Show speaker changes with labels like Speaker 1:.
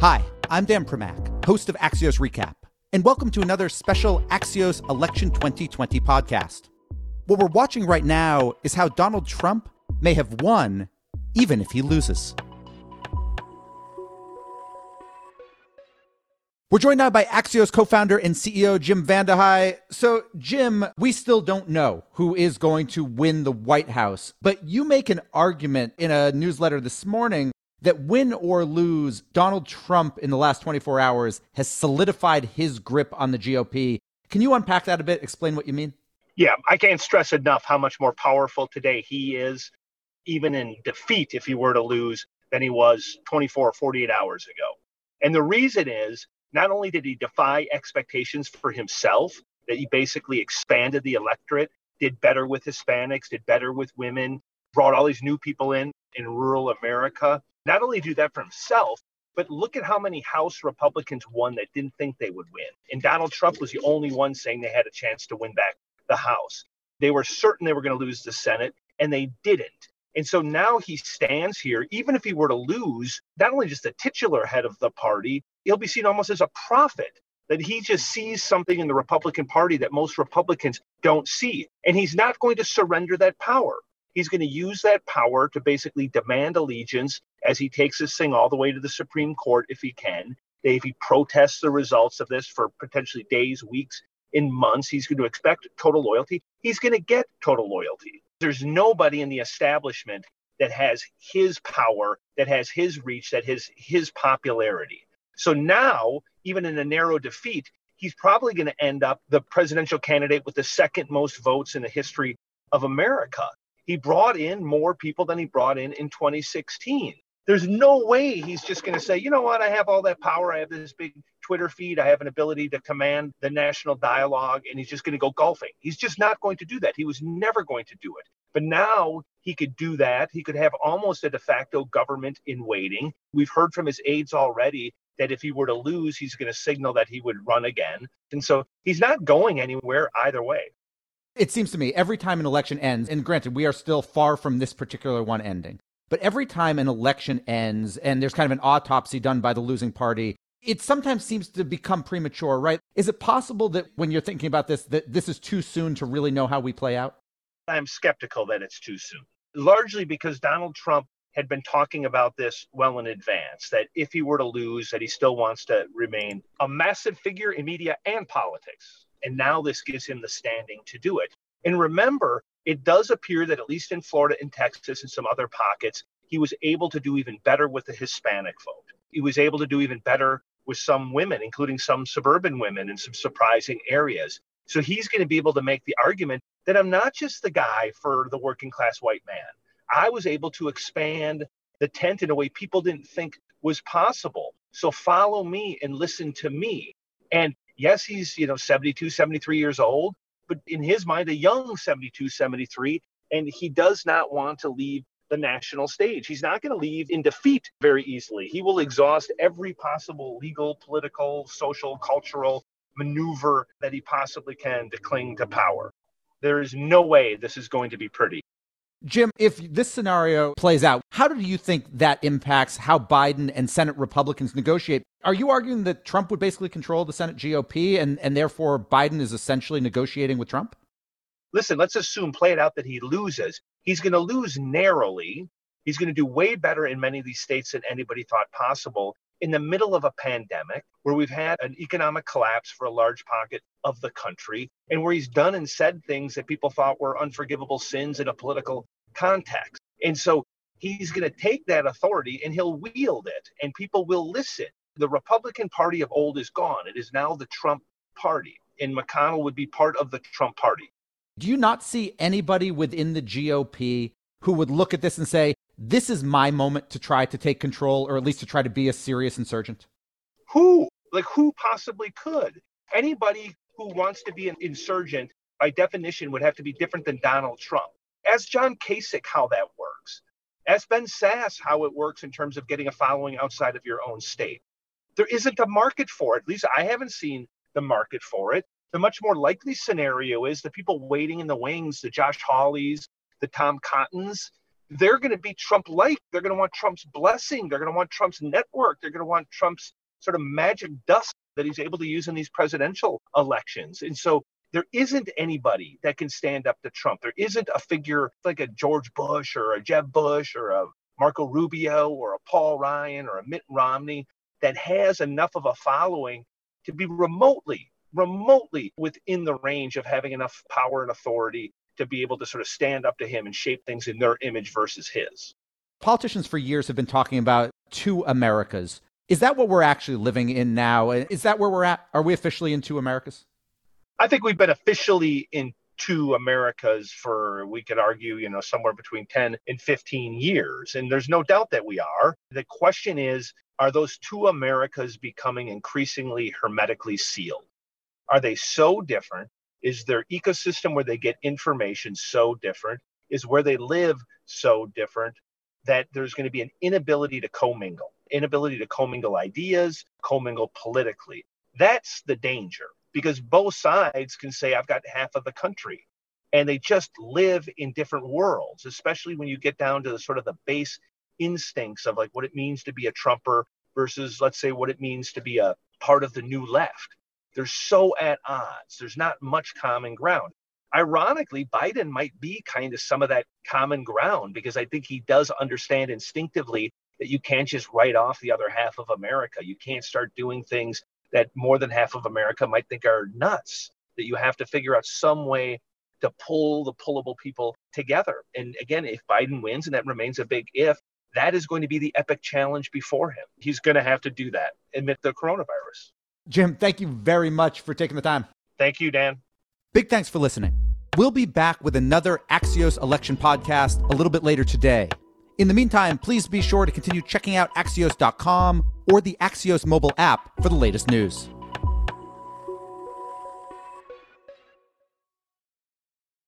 Speaker 1: Hi, I'm Dan Primack, host of Axios Recap, and welcome to another special Axios Election 2020 podcast. What we're watching right now is how Donald Trump may have won even if he loses. We're joined now by Axios co founder and CEO Jim Vandehei. So, Jim, we still don't know who is going to win the White House, but you make an argument in a newsletter this morning that win or lose, Donald Trump in the last 24 hours has solidified his grip on the GOP. Can you unpack that a bit? Explain what you mean?
Speaker 2: Yeah, I can't stress enough how much more powerful today he is, even in defeat, if he were to lose, than he was 24 or 48 hours ago. And the reason is not only did he defy expectations for himself, that he basically expanded the electorate, did better with Hispanics, did better with women, brought all these new people in in rural America not only do that for himself, but look at how many House Republicans won that didn't think they would win. And Donald Trump was the only one saying they had a chance to win back the House. They were certain they were going to lose the Senate, and they didn't. And so now he stands here, even if he were to lose, not only just the titular head of the party, he'll be seen almost as a prophet that he just sees something in the Republican Party that most Republicans don't see. And he's not going to surrender that power. He's going to use that power to basically demand allegiance as he takes this thing all the way to the Supreme Court if he can. If he protests the results of this for potentially days, weeks, in months, he's going to expect total loyalty. He's going to get total loyalty. There's nobody in the establishment that has his power, that has his reach, that has his popularity. So now, even in a narrow defeat, he's probably going to end up the presidential candidate with the second most votes in the history of America. He brought in more people than he brought in in 2016. There's no way he's just going to say, you know what, I have all that power. I have this big Twitter feed. I have an ability to command the national dialogue, and he's just going to go golfing. He's just not going to do that. He was never going to do it. But now he could do that. He could have almost a de facto government in waiting. We've heard from his aides already that if he were to lose, he's going to signal that he would run again. And so he's not going anywhere either way.
Speaker 1: It seems to me every time an election ends, and granted, we are still far from this particular one ending, but every time an election ends and there's kind of an autopsy done by the losing party, it sometimes seems to become premature, right? Is it possible that when you're thinking about this, that this is too soon to really know how we play out?
Speaker 2: I'm skeptical that it's too soon, largely because Donald Trump had been talking about this well in advance that if he were to lose that he still wants to remain a massive figure in media and politics and now this gives him the standing to do it. And remember, it does appear that at least in Florida and Texas and some other pockets, he was able to do even better with the Hispanic vote. He was able to do even better with some women, including some suburban women in some surprising areas. So he's going to be able to make the argument that I'm not just the guy for the working class white man. I was able to expand the tent in a way people didn't think was possible. So follow me and listen to me. And yes, he's, you know, 72, 73 years old, but in his mind, a young 72, 73, and he does not want to leave the national stage. He's not going to leave in defeat very easily. He will exhaust every possible legal, political, social, cultural maneuver that he possibly can to cling to power. There is no way this is going to be pretty.
Speaker 1: Jim, if this scenario plays out, how do you think that impacts how Biden and Senate Republicans negotiate? Are you arguing that Trump would basically control the Senate GOP and, and therefore Biden is essentially negotiating with Trump?
Speaker 2: Listen, let's assume, play it out that he loses. He's going to lose narrowly. He's going to do way better in many of these states than anybody thought possible in the middle of a pandemic where we've had an economic collapse for a large pocket of the country and where he's done and said things that people thought were unforgivable sins in a political context. And so he's going to take that authority and he'll wield it and people will listen. The Republican Party of old is gone. It is now the Trump Party, and McConnell would be part of the Trump Party.
Speaker 1: Do you not see anybody within the GOP who would look at this and say, this is my moment to try to take control or at least to try to be a serious insurgent?
Speaker 2: Who? Like, who possibly could? Anybody who wants to be an insurgent, by definition, would have to be different than Donald Trump. Ask John Kasich how that works. Ask Ben Sasse how it works in terms of getting a following outside of your own state. There isn't a market for it. At least I haven't seen the market for it. The much more likely scenario is the people waiting in the wings, the Josh Hawleys, the Tom Cottons, they're going to be Trump like. They're going to want Trump's blessing. They're going to want Trump's network. They're going to want Trump's sort of magic dust that he's able to use in these presidential elections. And so there isn't anybody that can stand up to Trump. There isn't a figure like a George Bush or a Jeb Bush or a Marco Rubio or a Paul Ryan or a Mitt Romney that has enough of a following to be remotely, remotely within the range of having enough power and authority to be able to sort of stand up to him and shape things in their image versus his.
Speaker 1: Politicians for years have been talking about two Americas. Is that what we're actually living in now? Is that where we're at? Are we officially in two Americas?
Speaker 2: I think we've been officially in two Americas for, we could argue, you know, somewhere between 10 and 15 years. And there's no doubt that we are. The question is, are those two Americas becoming increasingly hermetically sealed? Are they so different? Is their ecosystem where they get information so different? Is where they live so different that there's going to be an inability to commingle, inability to commingle ideas, commingle politically? That's the danger because both sides can say, I've got half of the country. And they just live in different worlds, especially when you get down to the sort of the base instincts of like what it means to be a Trumper versus, let's say, what it means to be a part of the new left. They're so at odds. There's not much common ground. Ironically, Biden might be kind of some of that common ground because I think he does understand instinctively that you can't just write off the other half of America. You can't start doing things that more than half of America might think are nuts, that you have to figure out some way to pull the pullable people together. And again, if Biden wins, and that remains a big if, that is going to be the epic challenge before him. He's going to have to do that amid the coronavirus.
Speaker 1: Jim, thank you very much for taking the time.
Speaker 2: Thank you, Dan.
Speaker 1: Big thanks for listening. We'll be back with another Axios election podcast a little bit later today. In the meantime, please be sure to continue checking out Axios.com or the Axios mobile app for the latest news.